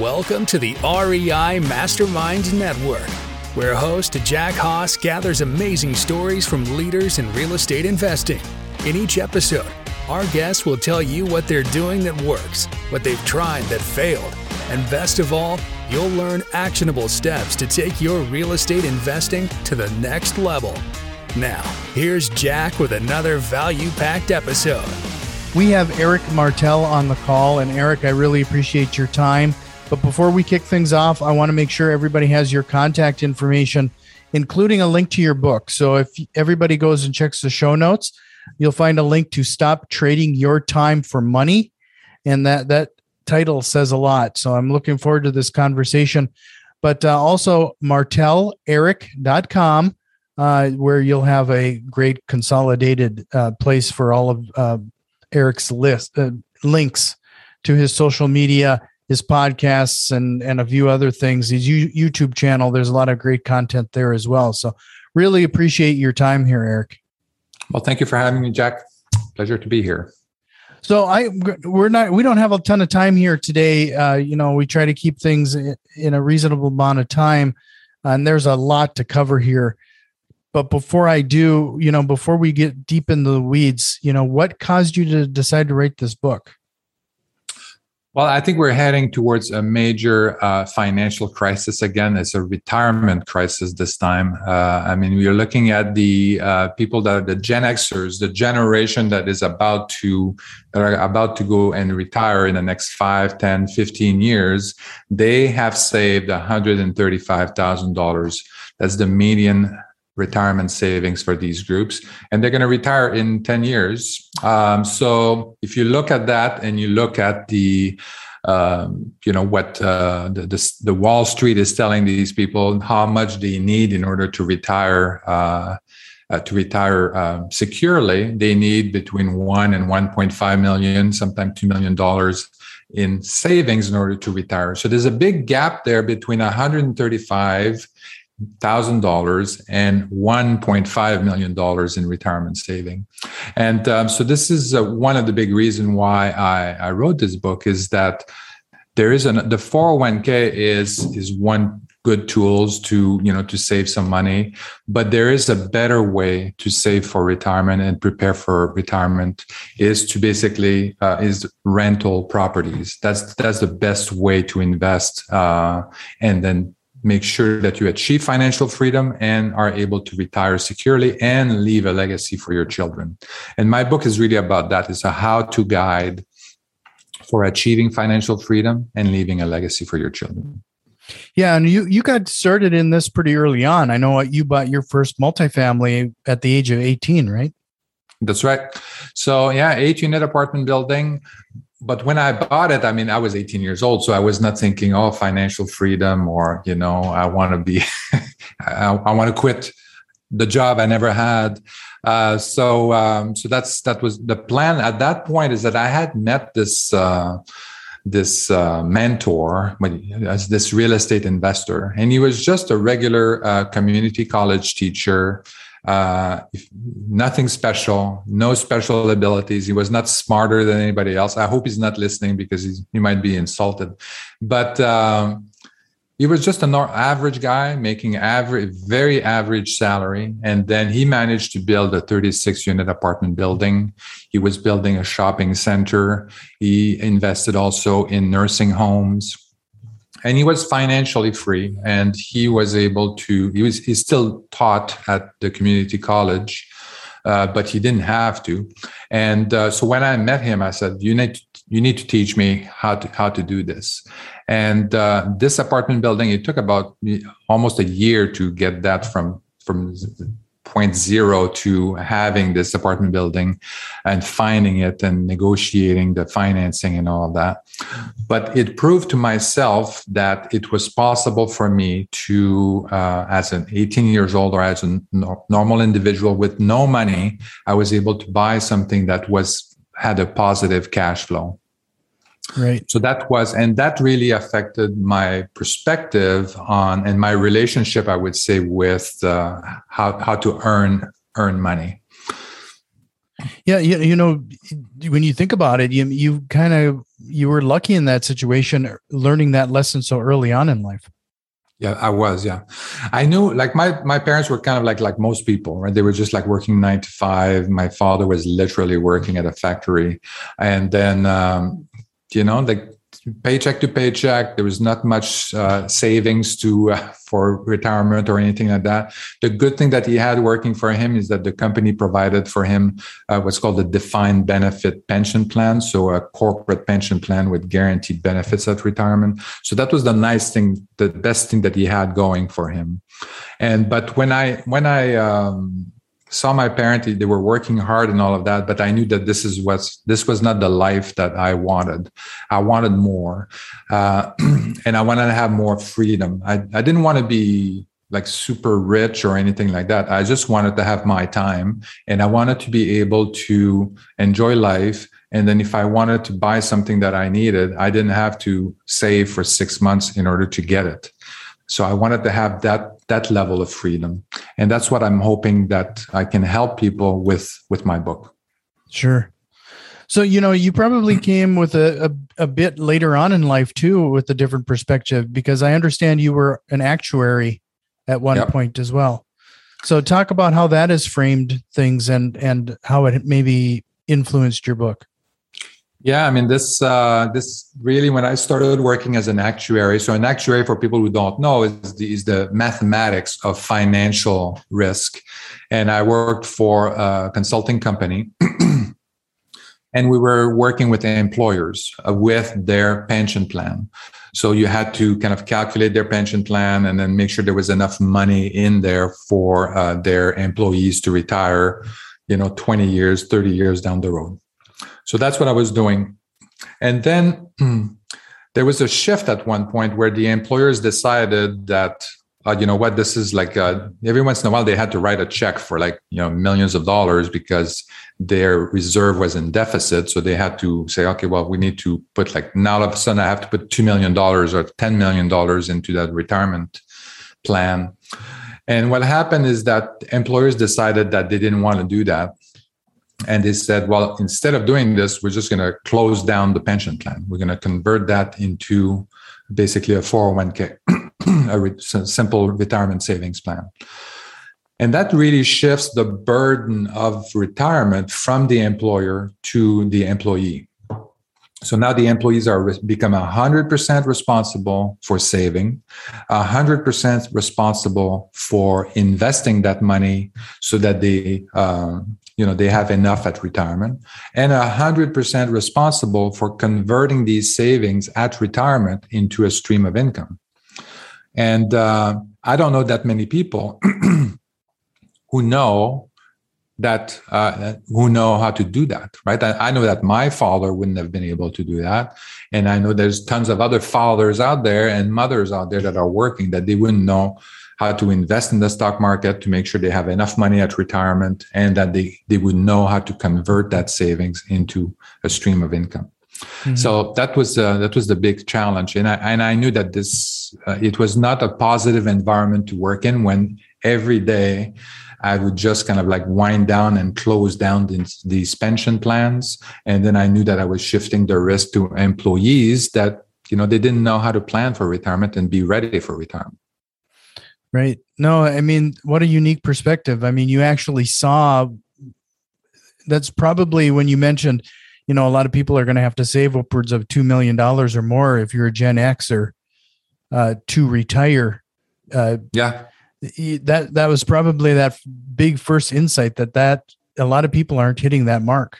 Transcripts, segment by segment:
Welcome to the REI Masterminds Network, where host Jack Haas gathers amazing stories from leaders in real estate investing. In each episode, our guests will tell you what they're doing that works, what they've tried that failed, and best of all, you'll learn actionable steps to take your real estate investing to the next level. Now, here's Jack with another value packed episode. We have Eric Martel on the call. And Eric, I really appreciate your time. But before we kick things off, I want to make sure everybody has your contact information, including a link to your book. So if everybody goes and checks the show notes, you'll find a link to Stop Trading Your Time for Money. And that, that title says a lot. So I'm looking forward to this conversation. But uh, also, marteleric.com, uh, where you'll have a great consolidated uh, place for all of uh, Eric's list uh, links to his social media, his podcasts, and and a few other things. His YouTube channel. There's a lot of great content there as well. So really appreciate your time here, Eric. Well, thank you for having me, Jack. Pleasure to be here. So I we're not we don't have a ton of time here today. Uh, you know, we try to keep things in a reasonable amount of time, and there's a lot to cover here. But before I do, you know, before we get deep into the weeds, you know, what caused you to decide to write this book? Well, I think we're heading towards a major uh, financial crisis again. It's a retirement crisis this time. Uh, I mean, we are looking at the uh, people that are the Gen Xers, the generation that is about to that are about to go and retire in the next 5, 10, 15 years. They have saved $135,000. That's the median retirement savings for these groups and they're going to retire in 10 years. Um, so if you look at that and you look at the um, you know what uh, the, the, the, wall street is telling these people how much they need in order to retire uh, uh, to retire um, securely they need between 1 and 1.5 million sometimes 2 million dollars in savings in order to retire. So there's a big gap there between 135 thousand dollars and 1.5 million dollars in retirement saving. And um, so this is uh, one of the big reason why I, I wrote this book is that there is an the 401k is is one good tools to you know to save some money but there is a better way to save for retirement and prepare for retirement is to basically uh, is rental properties. That's that's the best way to invest uh, and then make sure that you achieve financial freedom and are able to retire securely and leave a legacy for your children. And my book is really about that. It's a how to guide for achieving financial freedom and leaving a legacy for your children. Yeah, and you you got started in this pretty early on. I know you bought your first multifamily at the age of 18, right? That's right. So yeah, eight unit apartment building but when I bought it, I mean, I was 18 years old, so I was not thinking, oh, financial freedom, or you know, I want to be, I, I want to quit the job I never had. Uh, so, um, so that's that was the plan at that point. Is that I had met this uh, this uh, mentor, as this real estate investor, and he was just a regular uh, community college teacher uh, nothing special, no special abilities. He was not smarter than anybody else. I hope he's not listening because he might be insulted. But um, he was just an average guy making average, very average salary. And then he managed to build a 36 unit apartment building. He was building a shopping center. He invested also in nursing homes and he was financially free and he was able to he was he still taught at the community college uh, but he didn't have to. And uh, so when i met him i said you need to, you need to teach me how to how to do this. And uh, this apartment building it took about almost a year to get that from from point zero to having this apartment building and finding it and negotiating the financing and all that. But it proved to myself that it was possible for me to, uh, as an 18 years old or as a normal individual with no money, I was able to buy something that was had a positive cash flow. Right. So that was, and that really affected my perspective on and my relationship, I would say, with uh, how how to earn earn money. Yeah, you, you know, when you think about it, you you kind of you were lucky in that situation, learning that lesson so early on in life. Yeah, I was. Yeah, I knew. Like my my parents were kind of like like most people, right? They were just like working nine to five. My father was literally working at a factory, and then um, you know, like paycheck to paycheck. There was not much uh, savings to uh, for retirement or anything like that. The good thing that he had working for him is that the company provided for him uh, what's called a defined benefit pension plan, so a corporate pension plan with guaranteed benefits at retirement. So that was the nice thing, the best thing that he had going for him. And but when I when I um, saw my parents they were working hard and all of that but i knew that this is what's this was not the life that i wanted. I wanted more uh, and i wanted to have more freedom. I, I didn't want to be like super rich or anything like that. I just wanted to have my time and i wanted to be able to enjoy life and then if i wanted to buy something that i needed i didn't have to save for six months in order to get it so I wanted to have that that level of freedom, and that's what I'm hoping that I can help people with with my book. Sure. So you know, you probably came with a, a, a bit later on in life too, with a different perspective, because I understand you were an actuary at one yep. point as well. So talk about how that has framed things and and how it maybe influenced your book. Yeah, I mean this uh, this really when I started working as an actuary. So an actuary, for people who don't know, is the, is the mathematics of financial risk. And I worked for a consulting company, and we were working with employers uh, with their pension plan. So you had to kind of calculate their pension plan and then make sure there was enough money in there for uh, their employees to retire, you know, 20 years, 30 years down the road. So that's what I was doing. And then there was a shift at one point where the employers decided that, uh, you know what, this is like uh, every once in a while they had to write a check for like, you know, millions of dollars because their reserve was in deficit. So they had to say, okay, well, we need to put like now all of a sudden I have to put $2 million or $10 million into that retirement plan. And what happened is that employers decided that they didn't want to do that and they said, well, instead of doing this, we're just going to close down the pension plan. We're going to convert that into basically a 401k, a simple retirement savings plan. And that really shifts the burden of retirement from the employer to the employee. So now the employees are re- become 100% responsible for saving, 100% responsible for investing that money so that they um, you know they have enough at retirement. And 100% responsible for converting these savings at retirement into a stream of income. And uh, i don't know that many people who know that uh, who know how to do that right? I, I know that my father wouldn't have been able to do that. And i know there's tons of other fathers out there and mothers out there that are working that they wouldn't know how to invest in the stock market to make sure they have enough money at retirement and that they, they would know how to convert that savings into a stream of income. Mm-hmm. So that was uh, that was the big challenge, and I and I knew that this uh, it was not a positive environment to work in when every day I would just kind of like wind down and close down these, these pension plans, and then I knew that I was shifting the risk to employees that you know they didn't know how to plan for retirement and be ready for retirement. Right. No, I mean, what a unique perspective. I mean, you actually saw that's probably when you mentioned, you know, a lot of people are going to have to save upwards of $2 million or more if you're a Gen Xer uh, to retire. Uh, yeah. That, that was probably that big first insight that that a lot of people aren't hitting that mark.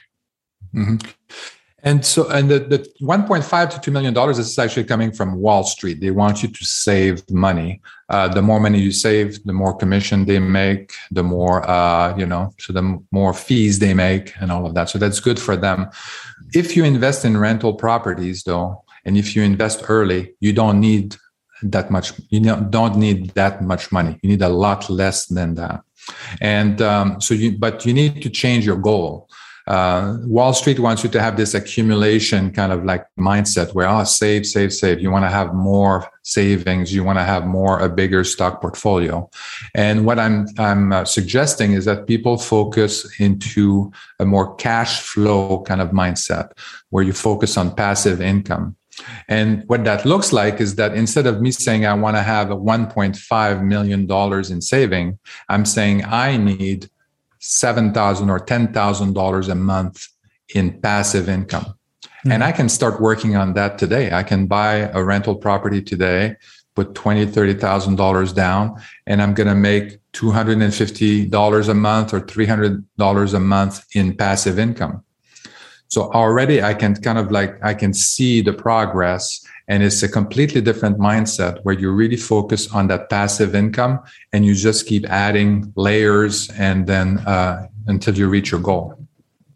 Mm-hmm. And so, and the, the 1.5 to 2 million dollars is actually coming from Wall Street. They want you to save money. Uh, the more money you save, the more commission they make, the more, uh, you know, so the more fees they make and all of that. So that's good for them. If you invest in rental properties though, and if you invest early, you don't need that much, you don't need that much money. You need a lot less than that. And um, so you, but you need to change your goal uh, Wall Street wants you to have this accumulation kind of like mindset where, oh, save, save, save. You want to have more savings. You want to have more, a bigger stock portfolio. And what I'm, I'm uh, suggesting is that people focus into a more cash flow kind of mindset where you focus on passive income. And what that looks like is that instead of me saying I want to have a 1.5 million dollars in saving, I'm saying I need seven thousand or ten thousand dollars a month in passive income. Mm-hmm. And I can start working on that today. I can buy a rental property today, put twenty, thirty thousand dollars down, and I'm gonna make two hundred and fifty dollars a month or three hundred dollars a month in passive income. So already I can kind of like I can see the progress and it's a completely different mindset where you really focus on that passive income and you just keep adding layers and then uh, until you reach your goal.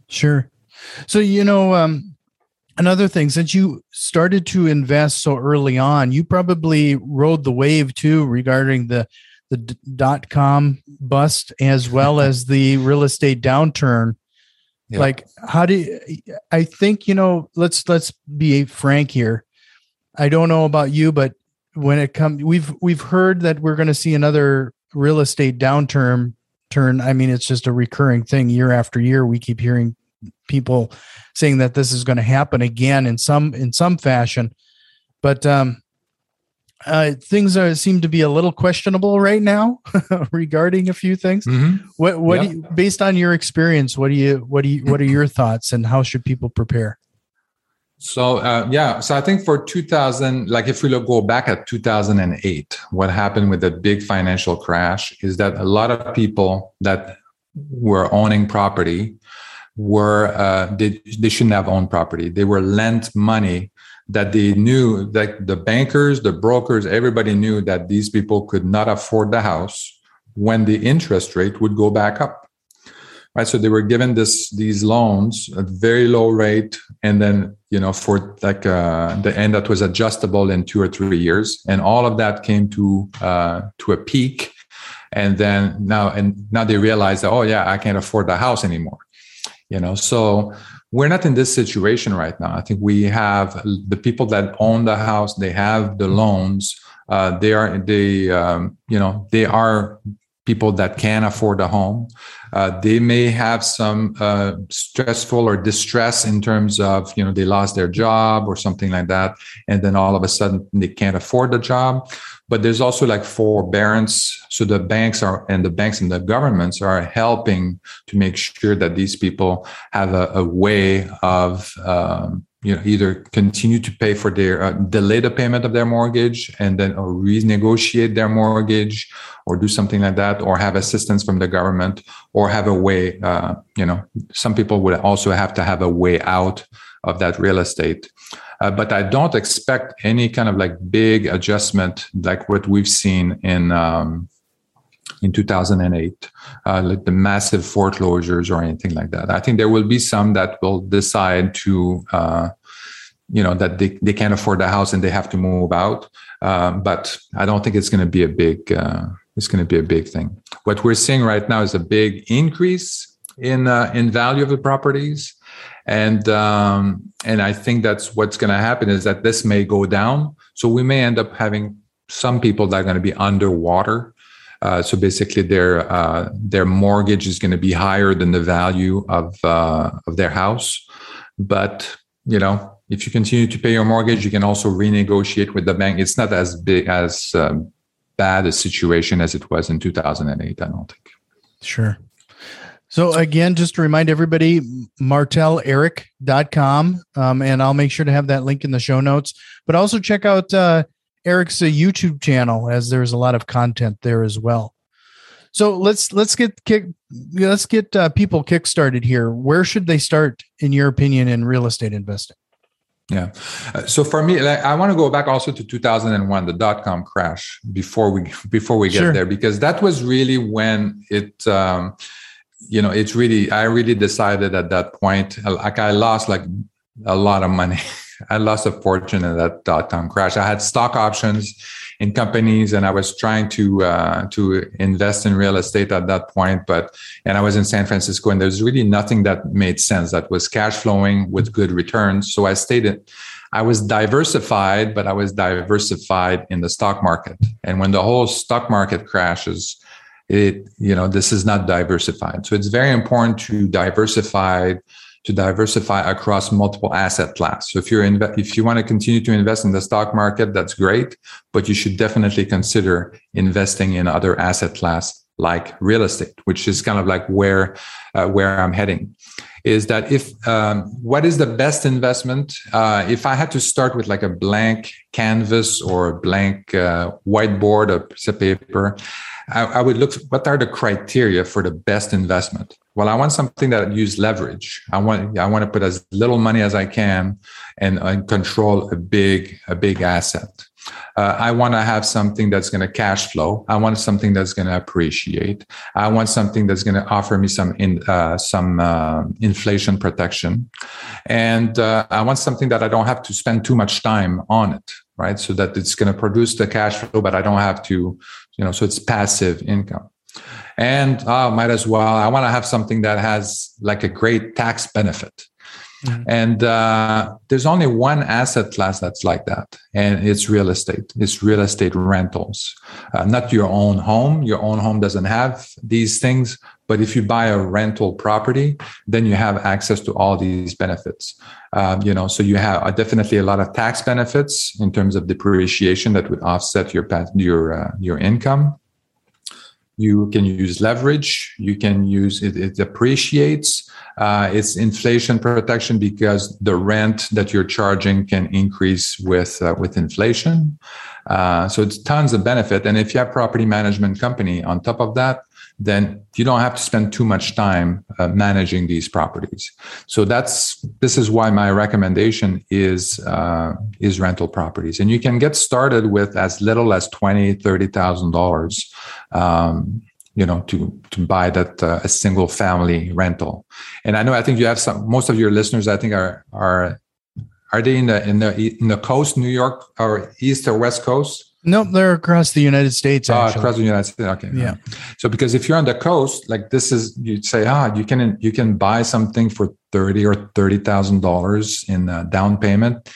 Sure. So you know um, another thing since you started to invest so early on, you probably rode the wave too regarding the the dot com bust as well as the real estate downturn yeah. Like, how do you, I think, you know, let's, let's be frank here. I don't know about you, but when it comes, we've, we've heard that we're going to see another real estate downturn turn. I mean, it's just a recurring thing year after year. We keep hearing people saying that this is going to happen again in some, in some fashion. But, um, uh, things are seem to be a little questionable right now regarding a few things. Mm-hmm. What what yeah. do you, based on your experience, what do you what do you what are your thoughts and how should people prepare? So uh, yeah, so I think for 2000, like if we look go back at 2008, what happened with the big financial crash is that a lot of people that were owning property were uh, they, they shouldn't have owned property. They were lent money that they knew that the bankers, the brokers, everybody knew that these people could not afford the house when the interest rate would go back up. Right. So they were given this these loans at very low rate. And then, you know, for like uh, the end that was adjustable in two or three years. And all of that came to uh, to a peak. And then now and now they realize that, oh yeah, I can't afford the house anymore. You know, so we're not in this situation right now. I think we have the people that own the house, they have the loans. Uh, they are they um, you know they are people that can afford a home. Uh, they may have some uh, stressful or distress in terms of you know they lost their job or something like that, and then all of a sudden they can't afford the job but there's also like forbearance so the banks are and the banks and the governments are helping to make sure that these people have a, a way of um, you know either continue to pay for their uh, delay the payment of their mortgage and then or renegotiate their mortgage or do something like that or have assistance from the government or have a way uh, you know some people would also have to have a way out of that real estate. Uh, but I don't expect any kind of like big adjustment like what we've seen in um, in 2008, uh, like the massive foreclosures or anything like that. I think there will be some that will decide to, uh, you know, that they, they can't afford the house and they have to move out. Um, but I don't think it's going to be a big uh, it's going to be a big thing. What we're seeing right now is a big increase in uh, in value of the properties and um, and I think that's what's going to happen is that this may go down. So we may end up having some people that are going to be underwater. Uh, so basically, their uh, their mortgage is going to be higher than the value of uh, of their house. But you know, if you continue to pay your mortgage, you can also renegotiate with the bank. It's not as big as um, bad a situation as it was in 2008. I don't think. Sure. So again, just to remind everybody, marteleric.com. Um, and I'll make sure to have that link in the show notes. But also check out uh, Eric's a YouTube channel as there's a lot of content there as well. So let's let's get kick let's get uh, people kickstarted here. Where should they start, in your opinion, in real estate investing? Yeah. Uh, so for me, like, I want to go back also to 2001, the dot com crash before we before we get sure. there, because that was really when it um, you know, it's really, I really decided at that point, like I lost like a lot of money. I lost a fortune in that dot com crash. I had stock options in companies, and I was trying to uh, to invest in real estate at that point. But and I was in San Francisco, and there's really nothing that made sense that was cash flowing with good returns. So I stayed in. I was diversified, but I was diversified in the stock market. And when the whole stock market crashes, it you know this is not diversified. So it's very important to diversify to diversify across multiple asset class. So if you're if you want to continue to invest in the stock market, that's great, but you should definitely consider investing in other asset class like real estate, which is kind of like where uh, where I'm heading. Is that if um, what is the best investment? Uh, if I had to start with like a blank canvas or a blank uh, whiteboard or piece of paper, I, I would look. What are the criteria for the best investment? well i want something that use leverage. I want i want to put as little money as i can and, and control a big a big asset. Uh, i want to have something that's going to cash flow. I want something that's going to appreciate. I want something that's going to offer me some in uh, some uh, inflation protection. And uh, i want something that i don't have to spend too much time on it right so that it's going to produce the cash flow but i don't have to you know so it's passive income and oh, might as well. I want to have something that has like a great tax benefit. Mm-hmm. And uh, there's only one asset class that's like that, and it's real estate. It's real estate rentals, uh, not your own home. Your own home doesn't have these things, but if you buy a rental property, then you have access to all these benefits. Um, you know, so you have uh, definitely a lot of tax benefits in terms of depreciation that would offset your your uh, your income you can use leverage. You can use it it appreciates uh, it's inflation protection because the rent that you're charging can increase with uh, with inflation. Uh, so it's tons of benefit. And if you have property management company on top of that then you don't have to spend too much time uh, managing these properties. So that's this is why my recommendation is uh, is rental properties, and you can get started with as little as twenty, thirty thousand um, dollars. You know, to to buy that uh, a single family rental, and I know I think you have some. Most of your listeners, I think, are are are they in the in the in the coast, New York, or east or west coast? Nope, they're across the United States. Uh, across the United States. Okay. Yeah. So because if you're on the coast, like this is, you'd say, ah, you can you can buy something for thirty or thirty thousand dollars in down payment.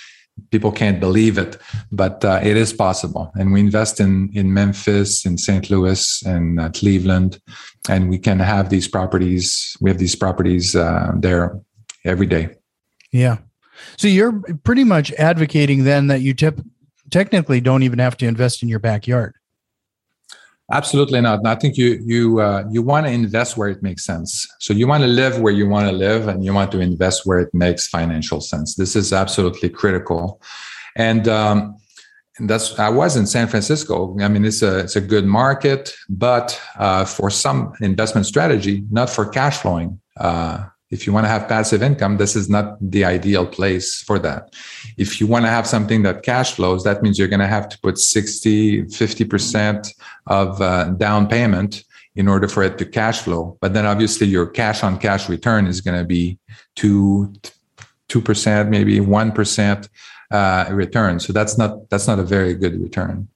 People can't believe it, but uh, it is possible. And we invest in in Memphis, in St. Louis, and uh, Cleveland, and we can have these properties. We have these properties uh, there every day. Yeah. So you're pretty much advocating then that you tip technically don't even have to invest in your backyard. Absolutely not. I think you you uh, you want to invest where it makes sense. So you want to live where you want to live, and you want to invest where it makes financial sense. This is absolutely critical, and um, and that's I was in San Francisco. I mean, it's a it's a good market, but uh, for some investment strategy, not for cash flowing. Uh, if you want to have passive income, this is not the ideal place for that. If you want to have something that cash flows, that means you're going to have to put 60, 50% of uh, down payment in order for it to cash flow. But then obviously your cash on cash return is going to be two, 2%, maybe 1% uh, return. So that's not, that's not a very good return.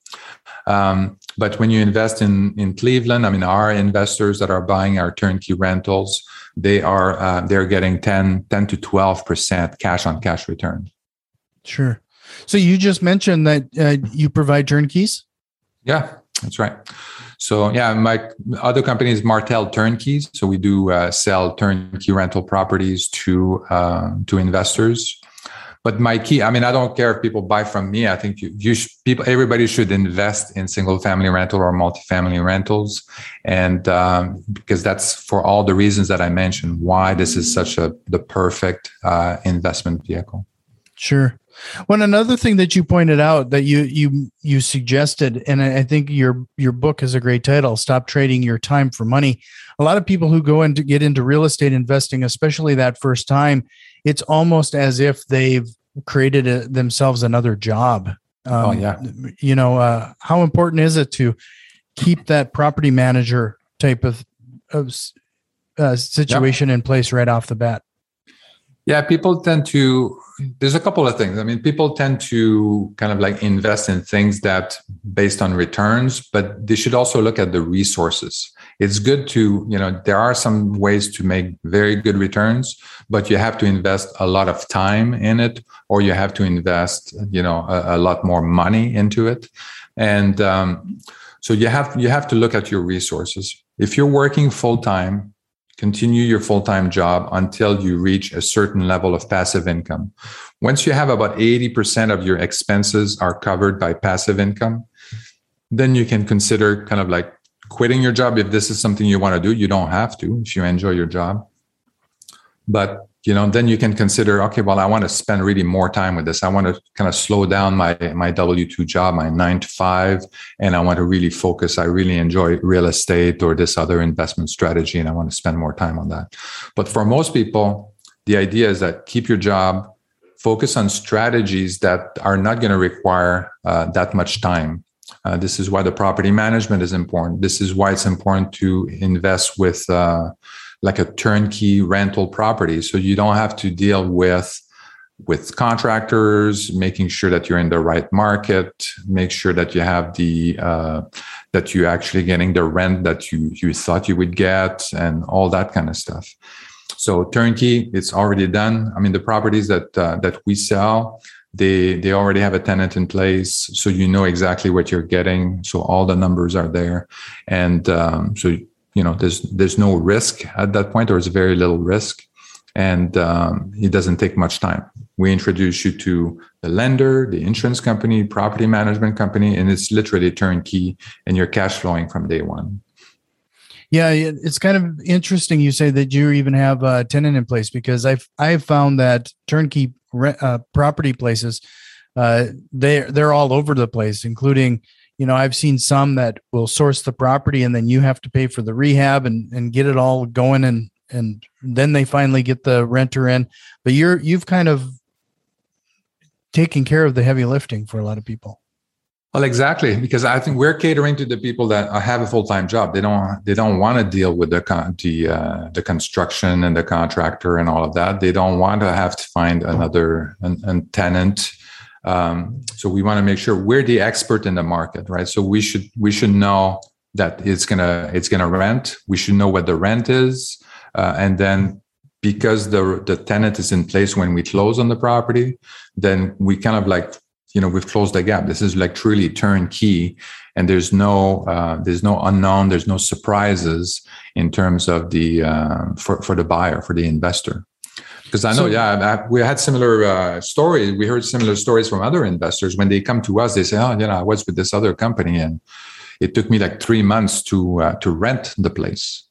Um, but when you invest in, in Cleveland, I mean, our investors that are buying our turnkey rentals, they are uh, they're getting 10, 10 to 12% cash on cash return. Sure. So you just mentioned that uh, you provide turnkeys? Yeah, that's right. So yeah, my other company is Martel Turnkeys. So we do uh, sell turnkey rental properties to uh, to investors but my key i mean i don't care if people buy from me. I think you, you sh- people everybody should invest in single family rental or multifamily rentals. And um, because that's for all the reasons that i mentioned why this is such a the perfect uh, investment vehicle. Sure. Well another thing that you pointed out that you you you suggested and i think your your book is a great title stop trading your time for money. A lot of people who go into get into real estate investing especially that first time it's almost as if they've created a, themselves another job. Oh, um, oh yeah. You know, uh, how important is it to keep that property manager type of, of uh, situation yep. in place right off the bat? Yeah, people tend to. There's a couple of things. I mean, people tend to kind of like invest in things that based on returns, but they should also look at the resources. It's good to, you know, there are some ways to make very good returns, but you have to invest a lot of time in it, or you have to invest, you know, a, a lot more money into it. And um, so you have you have to look at your resources. If you're working full time, continue your full-time job until you reach a certain level of passive income once you have about 80% of your expenses are covered by passive income then you can consider kind of like quitting your job if this is something you want to do you don't have to if you enjoy your job. But you know then you can consider okay well i want to spend really more time with this. I want to kind of slow down my my w2 job my 9 to 5 and i want to really focus. I really enjoy real estate or this other investment strategy and i want to spend more time on that. But for most people the idea is that keep your job focus on strategies that are not going to require uh, that much time uh, this is why the property management is important. This is why it's important to invest with uh, like a turnkey rental property. So you don't have to deal with with contractors making sure that you're in the right market make sure that you have the uh, that you're actually getting the rent that you you thought you would get and all that kind of stuff. So turnkey it's already done. I mean the properties that uh, that we sell they they already have a tenant in place so you know exactly what you're getting so all the numbers are there. And um, so you know there's there's no risk at that point or it's very little risk. And um, it doesn't take much time. We introduce you to the lender the insurance company property management company and it's literally turnkey and you're cash flowing from day one yeah it's kind of interesting you say that you even have a tenant in place because i've i've found that turnkey uh, property places uh, they they're all over the place including you know i've seen some that will source the property and then you have to pay for the rehab and and get it all going and and then they finally get the renter in. But you're you've kind of taken care of the heavy lifting for a lot of people well exactly because i think we're catering to the people that have a full-time job they don't they don't want to deal with the the uh, the construction and the contractor and all of that they don't want to have to find another an, an tenant um, so we want to make sure we're the expert in the market, right? So we should we should know that it's gonna it's gonna rent. We should know what the rent is, uh, and then because the the tenant is in place when we close on the property, then we kind of like you know we've closed the gap. This is like truly turnkey, and there's no uh, there's no unknown, there's no surprises in terms of the uh, for for the buyer for the investor because I know, so, yeah, I, we had similar uh, stories. We heard similar stories from other investors when they come to us. They say, "Oh, you know, I was with this other company, and it took me like three months to uh, to rent the place."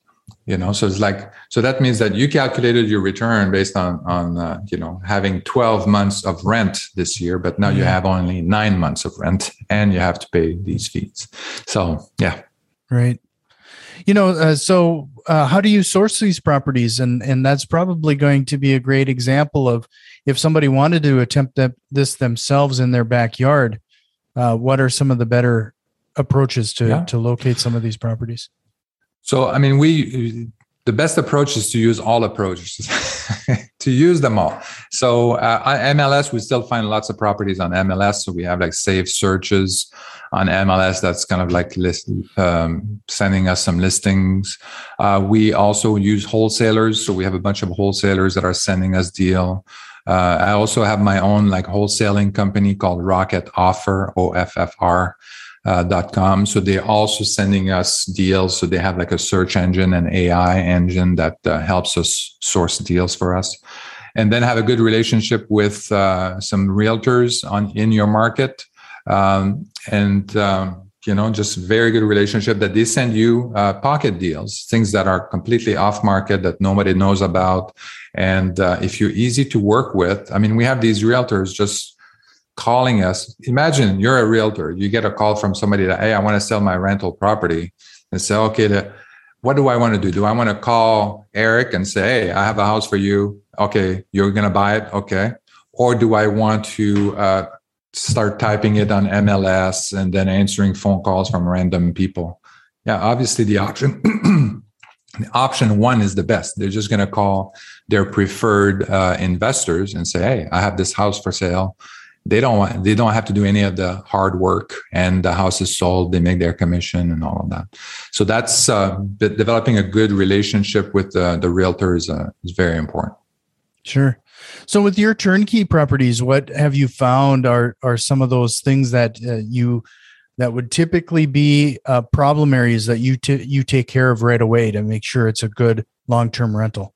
You know, so it's like so that means that you calculated your return based on on uh, you know having twelve months of rent this year, but now you have only nine months of rent, and you have to pay these fees. So yeah, right. You know, uh, so uh, how do you source these properties? And and that's probably going to be a great example of if somebody wanted to attempt that, this themselves in their backyard. Uh, what are some of the better approaches to yeah. to locate some of these properties? So, I mean, we the best approach is to use all approaches to use them all so uh, mls we still find lots of properties on mls so we have like save searches on MLS that's kind of like list, um, sending us some listings. Uh, we also use wholesalers. So we have a bunch of wholesalers that are sending us deal. Uh, I also have my own like wholesaling company called Rocket Offr, O-F-F-R. Uh, com. So they're also sending us deals. So they have like a search engine and AI engine that uh, helps us source deals for us. And then have a good relationship with uh, some realtors on in your market um, and um, you know just very good relationship that they send you uh, pocket deals things that are completely off market that nobody knows about and uh, if you're easy to work with i mean we have these realtors just calling us imagine you're a realtor you get a call from somebody that hey i want to sell my rental property and say okay the, what do i want to do do i want to call eric and say hey i have a house for you okay you're going to buy it okay or do i want to uh, start typing it on MLS and then answering phone calls from random people. Yeah, obviously the option. option one is the best. They're just going to call their preferred uh, investors and say, "Hey, I have this house for sale." They don't want, they don't have to do any of the hard work, and the house is sold. They make their commission and all of that. So that's uh, developing a good relationship with the the realtor is uh, is very important. Sure. So with your turnkey properties, what have you found are are some of those things that uh, you that would typically be uh, problem areas that you t- you take care of right away to make sure it's a good long term rental?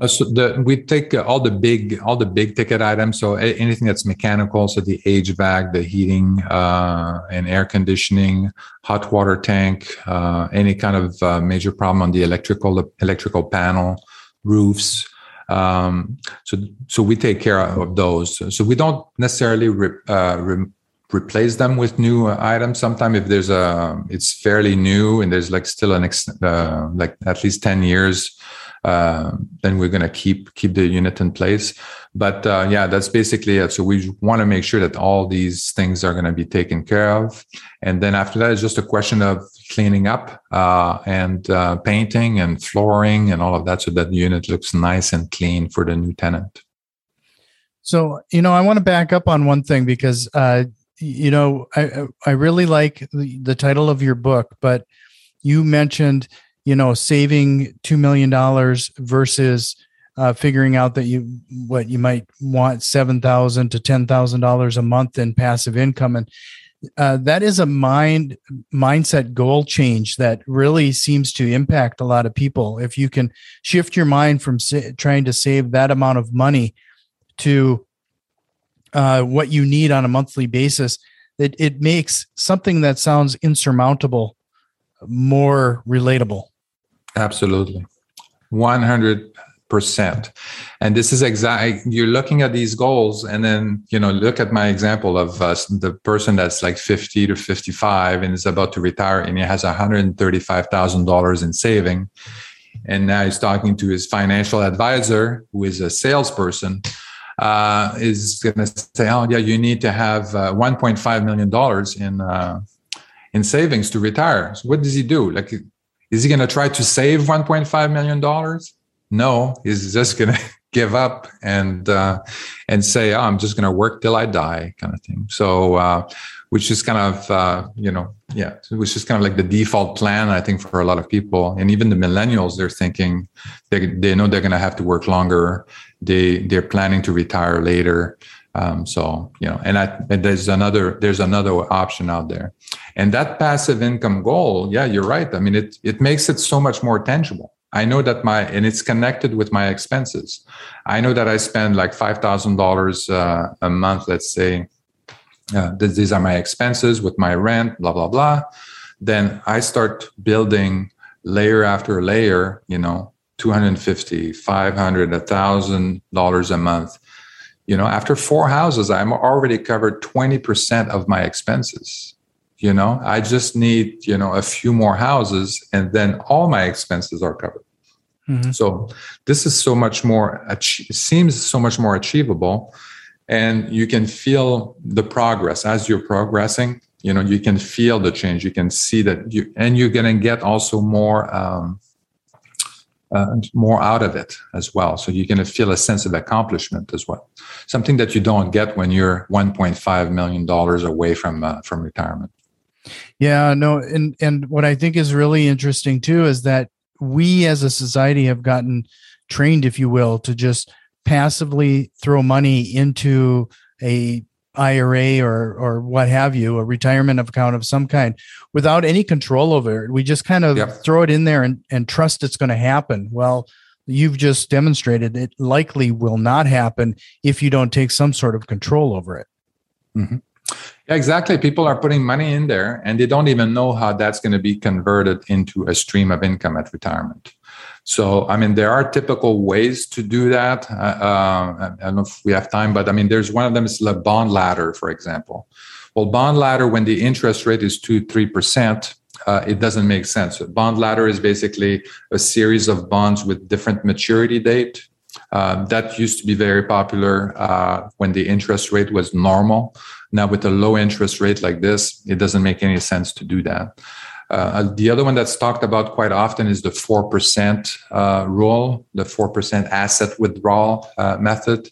Uh, so the, we take uh, all the big all the big ticket items. So anything that's mechanical, so the HVAC, the heating uh, and air conditioning, hot water tank, uh, any kind of uh, major problem on the electrical electrical panel, roofs. Um, so so we take care of those. So we don't necessarily re, re, replace them with new items sometime if there's a it's fairly new and there's like still an ex, uh, like at least 10 years uh, then we're going to keep keep the unit in place. But uh, yeah that's basically it. So we want to make sure that all these things are going to be taken care of. And then after that it's just a question of cleaning up uh, and uh, painting and flooring and all of that so that the unit looks nice and clean for the new tenant. So, you know, I want to back up on one thing because uh, you know, I I really like the, the title of your book, but you mentioned, you know, saving two million dollars versus uh, figuring out that you what you might want seven thousand to ten thousand dollars a month in passive income, and uh, that is a mind mindset goal change that really seems to impact a lot of people. If you can shift your mind from sa- trying to save that amount of money to uh, what you need on a monthly basis, it, it makes something that sounds insurmountable more relatable. Absolutely. 100%. And this is exactly, you're looking at these goals and then, you know, look at my example of uh, the person that's like 50 to 55 and is about to retire and he has $135,000 in saving. And now he's talking to his financial advisor, who is a salesperson uh, is going to say, "Oh, yeah, you need to have uh, 1.5 million dollars in uh, in savings to retire." So what does he do? Like, is he going to try to save 1.5 million dollars? No, he's just going to give up and uh, and say, "Oh, I'm just going to work till I die," kind of thing. So, uh, which is kind of uh, you know, yeah, which is kind of like the default plan, I think, for a lot of people, and even the millennials. They're thinking they they know they're going to have to work longer they they're planning to retire later. Um, so you know, and, I, and there's another there's another option out there, and that passive income goal, yeah, you're right. I mean, it it makes it so much more tangible. I know that my and it's connected with my expenses. I know that I spend like five thousand uh, dollars a month. Let's say uh, these are my expenses with my rent, blah blah blah. Then I start building layer after layer. You know, 250 500 1000 dollars a month you know after four houses i'm already covered 20% of my expenses. You know i just need you know a few more houses and then all my expenses are covered. Mm-hmm. so this is so much more seems so much more achievable and you can feel the progress. As you're progressing you know you can feel the change. You can see that you and you're going to get also more um, uh, more out of it as well. So you're going to feel a sense of accomplishment as well, something that you don't get when you're 1.5 million dollars away from uh, from retirement. Yeah, no, and and what I think is really interesting too is that we as a society have gotten trained, if you will, to just passively throw money into a IRA or or what have you, a retirement account of some kind, without any control over it. We just kind of yep. throw it in there and, and trust it's going to happen. Well, you've just demonstrated it likely will not happen if you don't take some sort of control over it. Mm-hmm. Exactly. People are putting money in there and they don't even know how that's going to be converted into a stream of income at retirement. So, I mean, there are typical ways to do that. Uh, uh, I don't know if we have time, but I mean, there's one of them is the bond ladder, for example. Well, bond ladder, when the interest rate is two, three percent, uh, it doesn't make sense. Bond ladder is basically a series of bonds with different maturity date. Uh, that used to be very popular uh, when the interest rate was normal. Now, with a low interest rate like this, it doesn't make any sense to do that. Uh, the other one that's talked about quite often is the 4% uh, rule, the 4% asset withdrawal uh, method.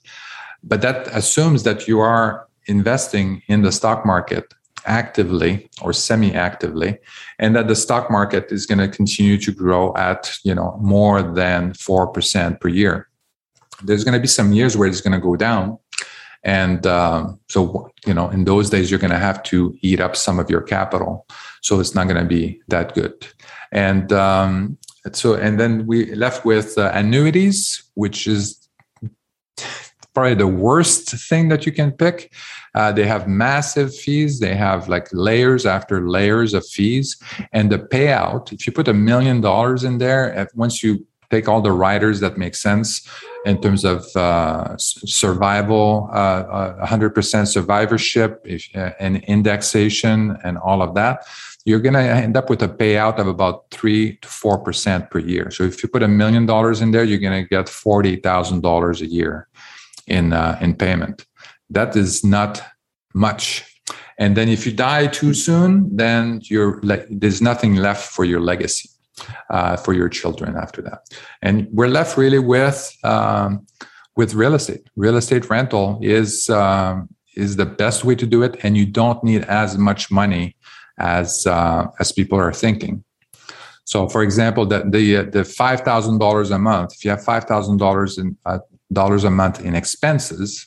But that assumes that you are investing in the stock market actively or semi-actively and that the stock market is going to continue to grow at you know more than 4% per year there's going to be some years where it's going to go down. And um, so you know in those days you're going to have to eat up some of your capital. So it's not going to be that good. And um, so and then we left with uh, annuities which is probably the worst thing that you can pick. Uh, they have massive fees. They have like layers after layers of fees. And the payout if you put a million dollars in there once you take all the riders that make sense in terms of uh, survival, uh, 100% uh, survivorship if, uh, and indexation and all of that, you're going to end up with a payout of about three to four percent per year. So if you put a million dollars in there, you're going to get forty thousand dollars a year in uh, in payment. That is not much. And then if you die too soon, then you're le- there's nothing left for your legacy uh, for your children after that. And we're left really with um, with real estate. Real estate rental is um, is the best way to do it, and you don't need as much money as uh, as people are thinking. So, for example, the the, the five thousand dollars a month. If you have five thousand dollars in uh, dollars a month in expenses,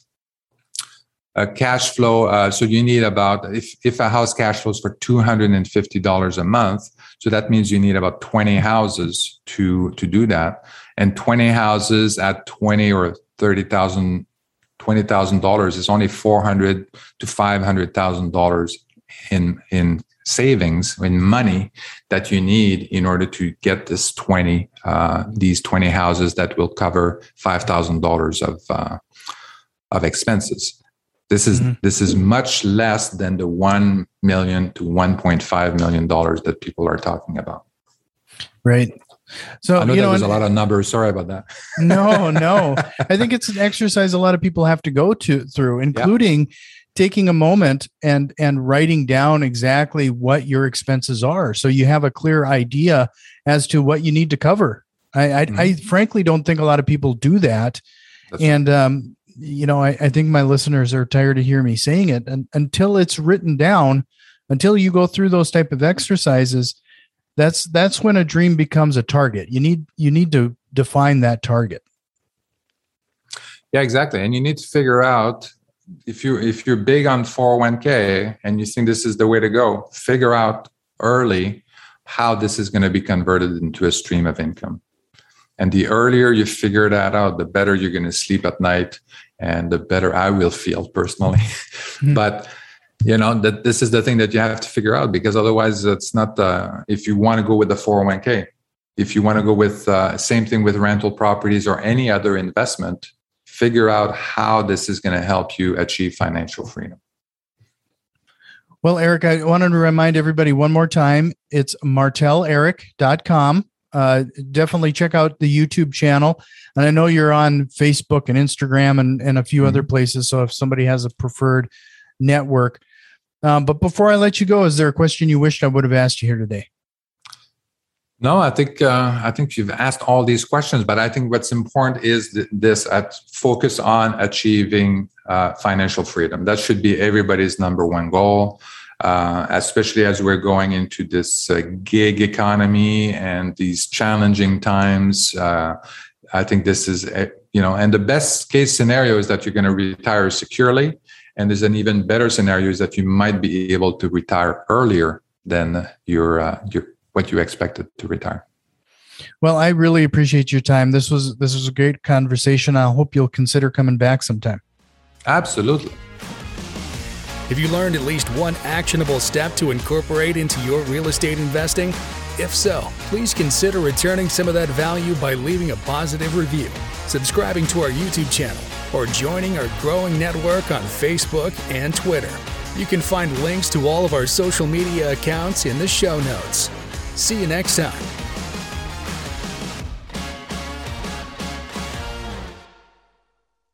a cash flow. Uh, so you need about if if a house cash flows for two hundred and fifty dollars a month, so that means you need about twenty houses to to do that, and twenty houses at twenty or thirty thousand. Twenty thousand dollars is only four hundred to five hundred thousand dollars in in savings in money that you need in order to get this 20 uh, these 20 houses that will cover $5000 of uh, of expenses this is mm-hmm. this is much less than the one million to one point five million dollars that people are talking about. Right. So I know you know, there's a lot of numbers. Sorry about that. no, no. I think it's an exercise a lot of people have to go to through, including yeah. taking a moment and and writing down exactly what your expenses are, so you have a clear idea as to what you need to cover. I I, mm-hmm. I frankly don't think a lot of people do that, That's and um, you know, I, I think my listeners are tired of hearing me saying it. And until it's written down, until you go through those type of exercises, that's that's when a dream becomes a target. You need you need to define that target. Yeah, exactly. And you need to figure out if you if you're big on 401k and you think this is the way to go, figure out early how this is going to be converted into a stream of income. And the earlier you figure that out, the better you're going to sleep at night and the better I will feel personally. Mm-hmm. But you know that this is the thing that you have to figure out because otherwise it's not uh, if you want to go with the 401k if you want to go with uh, same thing with rental properties or any other investment figure out how this is going to help you achieve financial freedom well eric i wanted to remind everybody one more time it's marteleric.com uh, definitely check out the YouTube channel. And I know you're on Facebook and Instagram and, and a few mm-hmm. other places. So if somebody has a preferred network. Um, but before I let you go, is there a question you wished I would have asked you here today? No, I think uh, I think you've asked all these questions, but I think what's important is th- this: at focus on achieving uh, financial freedom. That should be everybody's number one goal uh, especially as we're going into this uh, gig economy and these challenging times. Uh, I think this is, a, you know, and the best case scenario is that you're going to retire securely. And there's an even better scenario is that you might be able to retire earlier than your, uh, your what you expected to retire. Well, I really appreciate your time. This was this was a great conversation. I hope you'll consider coming back sometime. Absolutely. Have you learned at least one actionable step to incorporate into your real estate investing? If so, please consider returning some of that value by leaving a positive review, subscribing to our YouTube channel, or joining our growing network on Facebook and Twitter. You can find links to all of our social media accounts in the show notes. See you next time.